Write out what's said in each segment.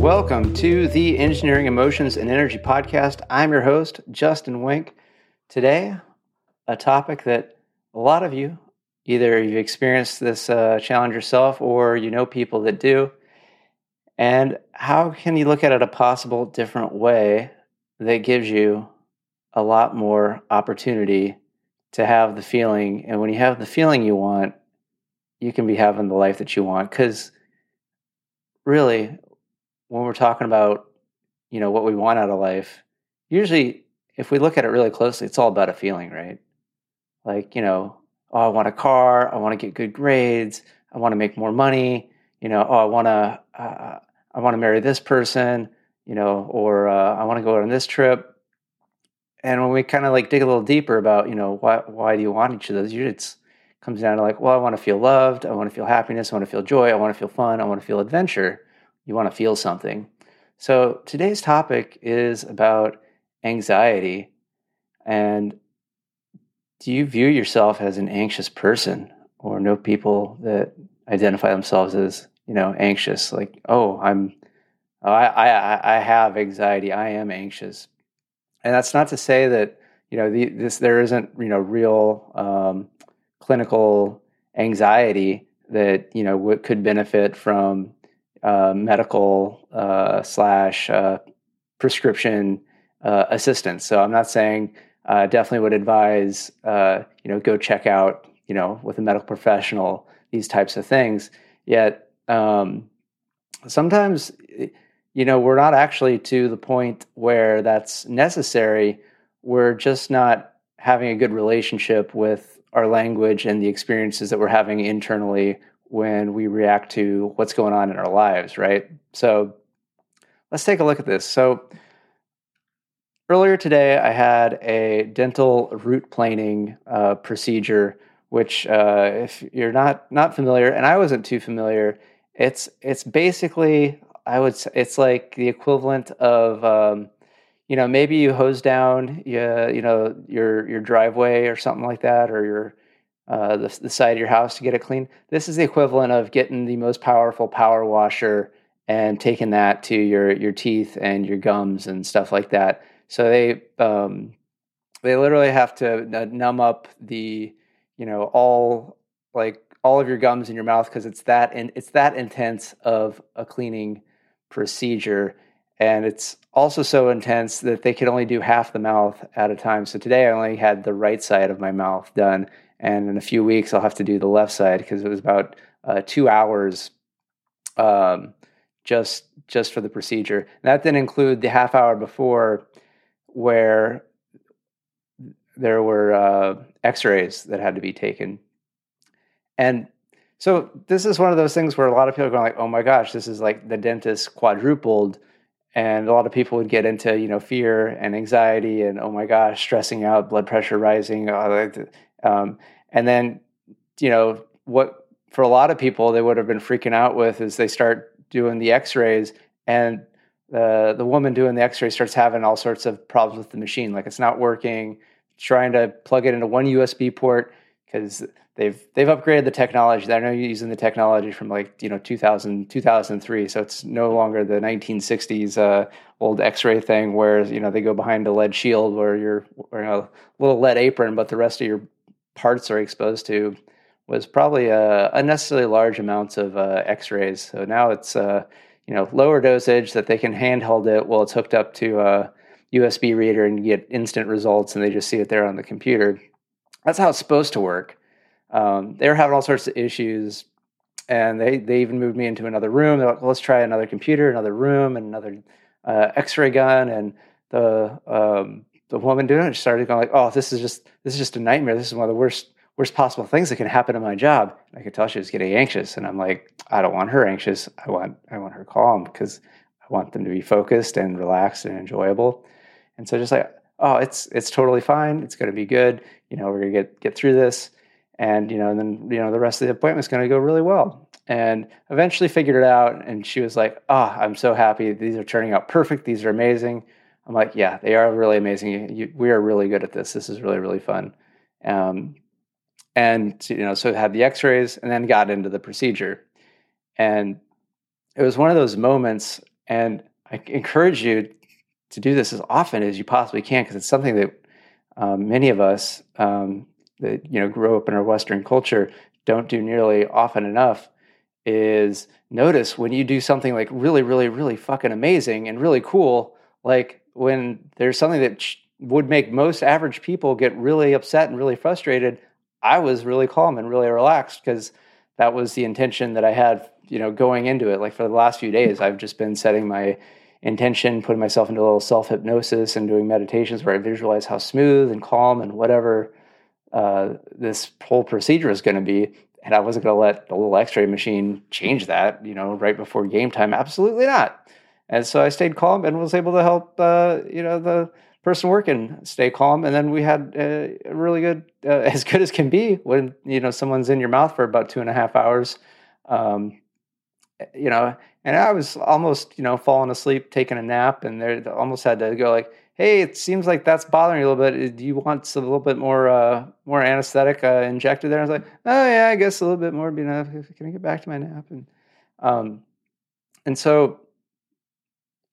Welcome to the Engineering Emotions and Energy Podcast. I'm your host, Justin Wenck. Today, a topic that a lot of you either you've experienced this uh, challenge yourself or you know people that do. And how can you look at it a possible different way that gives you a lot more opportunity to have the feeling? And when you have the feeling you want, you can be having the life that you want. Because really, when we're talking about you know what we want out of life, usually if we look at it really closely, it's all about a feeling, right? Like you know, oh, I want a car, I want to get good grades, I want to make more money, you know, oh, I want to, uh, I want to marry this person, you know, or uh, I want to go on this trip. And when we kind of like dig a little deeper about, you know, why why do you want each of those? Usually it comes down to like, well, I want to feel loved, I want to feel happiness, I want to feel joy, I want to feel fun, I want to feel adventure. You want to feel something. So today's topic is about anxiety. And do you view yourself as an anxious person or know people that identify themselves as you know anxious like oh i'm oh, I, I i have anxiety i am anxious and that's not to say that you know the, this there isn't you know real um, clinical anxiety that you know could benefit from uh, medical uh, slash uh, prescription uh, assistance so i'm not saying definitely would advise you know go check out you know with a medical professional these types of things. Yet um, sometimes you know we're not actually to the point where that's necessary. We're just not having a good relationship with our language and the experiences that we're having internally when we react to what's going on in our lives, right? So let's take a look at this. So Earlier today, I had a dental root planing uh, procedure, which, uh, if you're not not familiar, and I wasn't too familiar, it's it's basically I would say it's like the equivalent of um, you know maybe you hose down you, you know your your driveway or something like that, or your uh, the, the side of your house to get it clean. This is the equivalent of getting the most powerful power washer and taking that to your your teeth and your gums and stuff like that. So they um, they literally have to numb up the you know all like all of your gums in your mouth because it's that and it's that intense of a cleaning procedure. And it's also so intense that they can only do half the mouth at a time. So today i only had the right side of my mouth done and in a few weeks i'll have to do the left side because it was about uh, two hours um, just just for the procedure. And that didn't include the half hour before where there were uh, x-rays that had to be taken. And so this is one of those things where a lot of people are going like oh my gosh this is like the dentist quadrupled. And a lot of people would get into you know fear and anxiety and oh my gosh stressing out blood pressure rising um, and then you know what for a lot of people they would have been freaking out with is they start doing the x-rays and the the woman doing the x-ray starts having all sorts of problems with the machine. Like it's not working. Trying to plug it into one usb port because they've they've upgraded the technology. They're now using the technology from like you know 2000 2003 so it's no longer the 1960s uh, old x-ray thing where you know they go behind a lead shield where you're wearing a little lead apron but the rest of your parts are exposed to was probably uh, unnecessarily large amounts of uh, x-rays so now it's uh, you know lower dosage that they can handheld it while it's hooked up to a USB reader and get instant results, and they just see it there on the computer. That's how it's supposed to work. Um, they were having all sorts of issues, and they they even moved me into another room. They're like, well, "Let's try another computer, another room, and another uh, X-ray gun." And the um, the woman doing it started going like, "Oh, this is just this is just a nightmare. This is one of the worst worst possible things that can happen in my job. I could tell she was getting anxious, and I'm like, I don't want her anxious. I want I want her calm because I want them to be focused and relaxed and enjoyable. And so just like, oh, it's it's totally fine. It's going to be good. You know, we're going to get get through this, and you know, and then you know, the rest of the appointment's going to go really well. And eventually figured it out. And she was like, oh, I'm so happy. These are turning out perfect. These are amazing. I'm like, yeah, they are really amazing. You, we are really good at this. This is really really fun. Um, and you know so had the x-rays and then got into the procedure and it was one of those moments And I encourage you to do this as often as you possibly can because it's something that um, many of us um, that you know grow up in our Western culture don't do nearly often enough. Is notice when you do something like really, really, really fucking amazing and really cool, like when there's something that would make most average people get really upset and really frustrated. I was really calm and really relaxed because that was the intention that I had, you know, going into it. Like for the last few days, I've just been setting my intention, putting myself into a little self hypnosis and doing meditations where I visualize how smooth and calm and whatever uh, this whole procedure is going to be. And I wasn't going to let the little x ray machine change that, you know, right before game time. Absolutely not. And so I stayed calm and was able to help, uh, you know, the person working stay calm. And then we had a really good, uh, as good as can be when, you know, someone's in your mouth for about two and a half hours. Um, you know, and I was almost, you know, falling asleep, taking a nap, and they almost had to go like, "Hey, it seems like that's bothering you a little bit. Do you want a little bit more, uh, more anesthetic uh, injected there?" I was like, "Oh yeah, I guess a little bit more would be enough. Can I get back to my nap?" And, um, and so,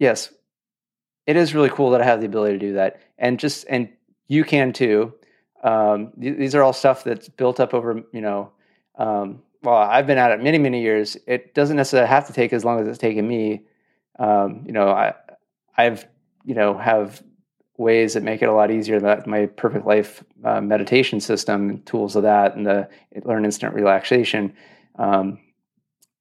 yes, it is really cool that I have the ability to do that, and just and you can too. Um, th- these are all stuff that's built up over, you know. Um, well, I've been at it many, many years. It doesn't necessarily have to take as long as it's taken me. Um, you know, I, I've, you know, have ways that make it a lot easier. That my perfect life uh, meditation system, tools of that, and the learn instant relaxation. Um,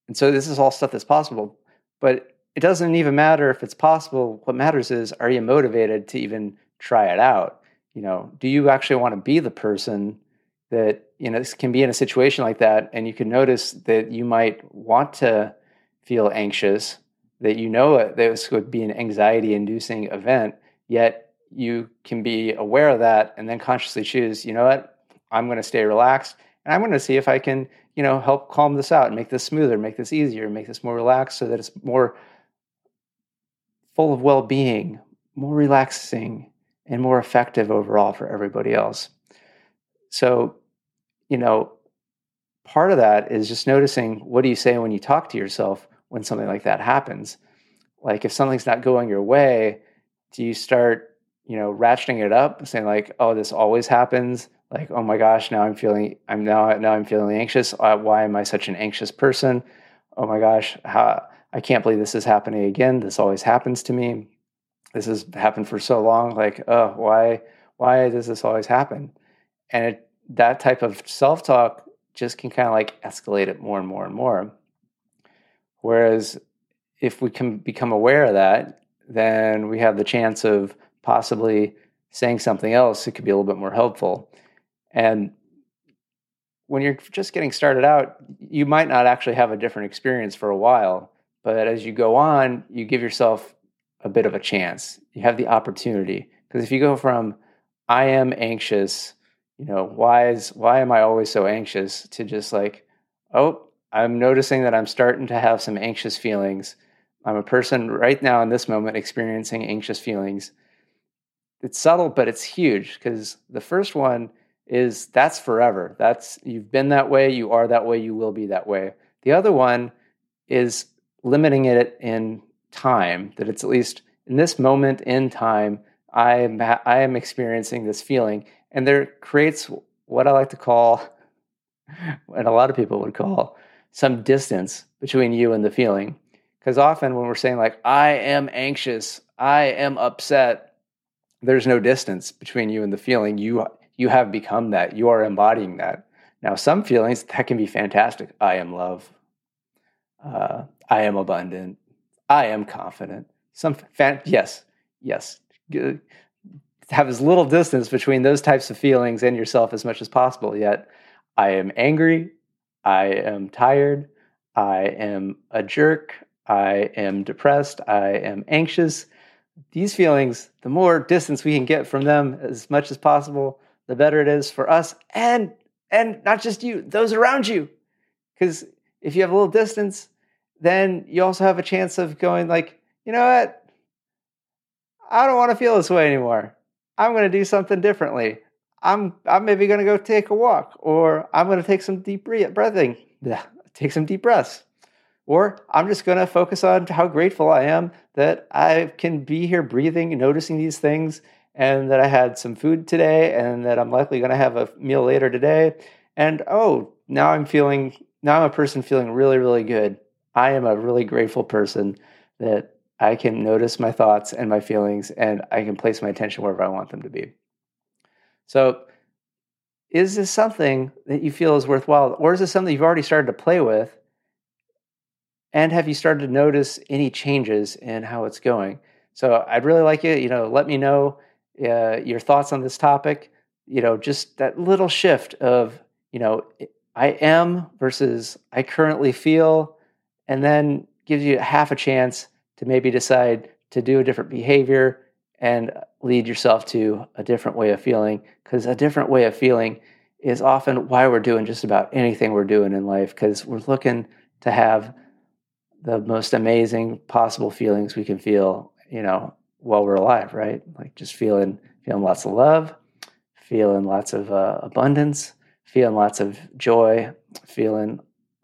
and so this is all stuff that's possible, but it doesn't even matter if it's possible. What matters is, are you motivated to even try it out? You know, do you actually want to be the person that you know this can be in a situation like that and you can notice that you might want to feel anxious that you know that this would be an anxiety inducing event yet you can be aware of that and then consciously choose you know what i'm going to stay relaxed and i'm going to see if i can you know help calm this out and make this smoother make this easier make this more relaxed so that it's more full of well-being more relaxing and more effective overall for everybody else so you know, part of that is just noticing what do you say when you talk to yourself when something like that happens. Like if something's not going your way, do you start, you know, ratcheting it up, saying like, "Oh, this always happens." Like, "Oh my gosh, now I'm feeling, I'm now now I'm feeling anxious. Uh, why am I such an anxious person? Oh my gosh, how I can't believe this is happening again. This always happens to me. This has happened for so long. Like, oh, why why does this always happen?" And it that type of self talk just can kind of like escalate it more and more and more. Whereas if we can become aware of that, then we have the chance of possibly saying something else that could be a little bit more helpful. And when you're just getting started out, you might not actually have a different experience for a while. But as you go on, you give yourself a bit of a chance. You have the opportunity. Because if you go from, I am anxious you know why is why am i always so anxious? to just like oh i'm noticing that i'm starting to have some anxious feelings. I'm a person right now in this moment experiencing anxious feelings. It's subtle but it's huge because the first one is that's forever. That's you've been that way you are that way you will be that way. The other one is limiting it in time that it's at least in this moment in time i am i am experiencing this feeling and there creates what I like to call, and a lot of people would call, some distance between you and the feeling. Because often when we're saying, like, I am anxious, I am upset, there's no distance between you and the feeling. You, you have become that, you are embodying that. Now, some feelings that can be fantastic. I am love. Uh, I am abundant. I am confident. Some fan- yes, yes have as little distance between those types of feelings and yourself as much as possible. Yet, I am angry. I am tired. I am a jerk. I am depressed. I am anxious. These feelings, the more distance we can get from them as much as possible, the better it is for us and and not just you, those around you. Because if you have a little distance, then you also have a chance of going like, you know what? I don't want to feel this way anymore. I'm going to do something differently. I'm I'm maybe going to go take a walk, or I'm going to take some deep breathing, take some deep breaths, Or I'm just going to focus on how grateful I am that I can be here breathing, noticing these things, and that I had some food today, and that I'm likely going to have a meal later today. And oh, now I'm feeling, now I'm a person feeling really, really good. I am a really grateful person that I can notice my thoughts and my feelings, and I can place my attention wherever I want them to be. So, is this something that you feel is worthwhile, or is this something you've already started to play with? And have you started to notice any changes in how it's going? So, I'd really like you, you know, let me know uh, your thoughts on this topic. You know, just that little shift of, you know, I am versus I currently feel, and then gives you half a chance to maybe decide to do a different behavior and lead yourself to a different way of feeling because a different way of feeling is often why we're doing just about anything we're doing in life because we're looking to have the most amazing possible feelings we can feel you know while we're alive right? Like just feeling feeling lots of love feeling lots of uh, abundance feeling lots of joy feeling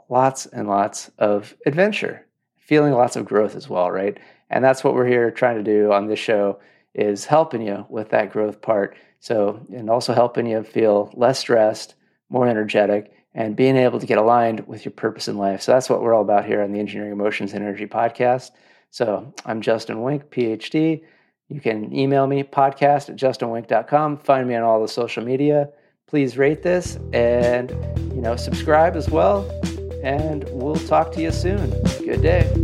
lots and lots of adventure feeling lots of growth as well right and that's what we're here trying to do on this show is helping you with that growth part. So, and also helping you feel less stressed, more energetic, and being able to get aligned with your purpose in life. So, that's what we're all about here on the Engineering Emotions and Energy podcast. So, I'm Justin Wenck, PhD. You can email me podcast at justinwenck.com. Find me on all the social media. Please rate this and, you know, subscribe as well. And we'll talk to you soon. Good day.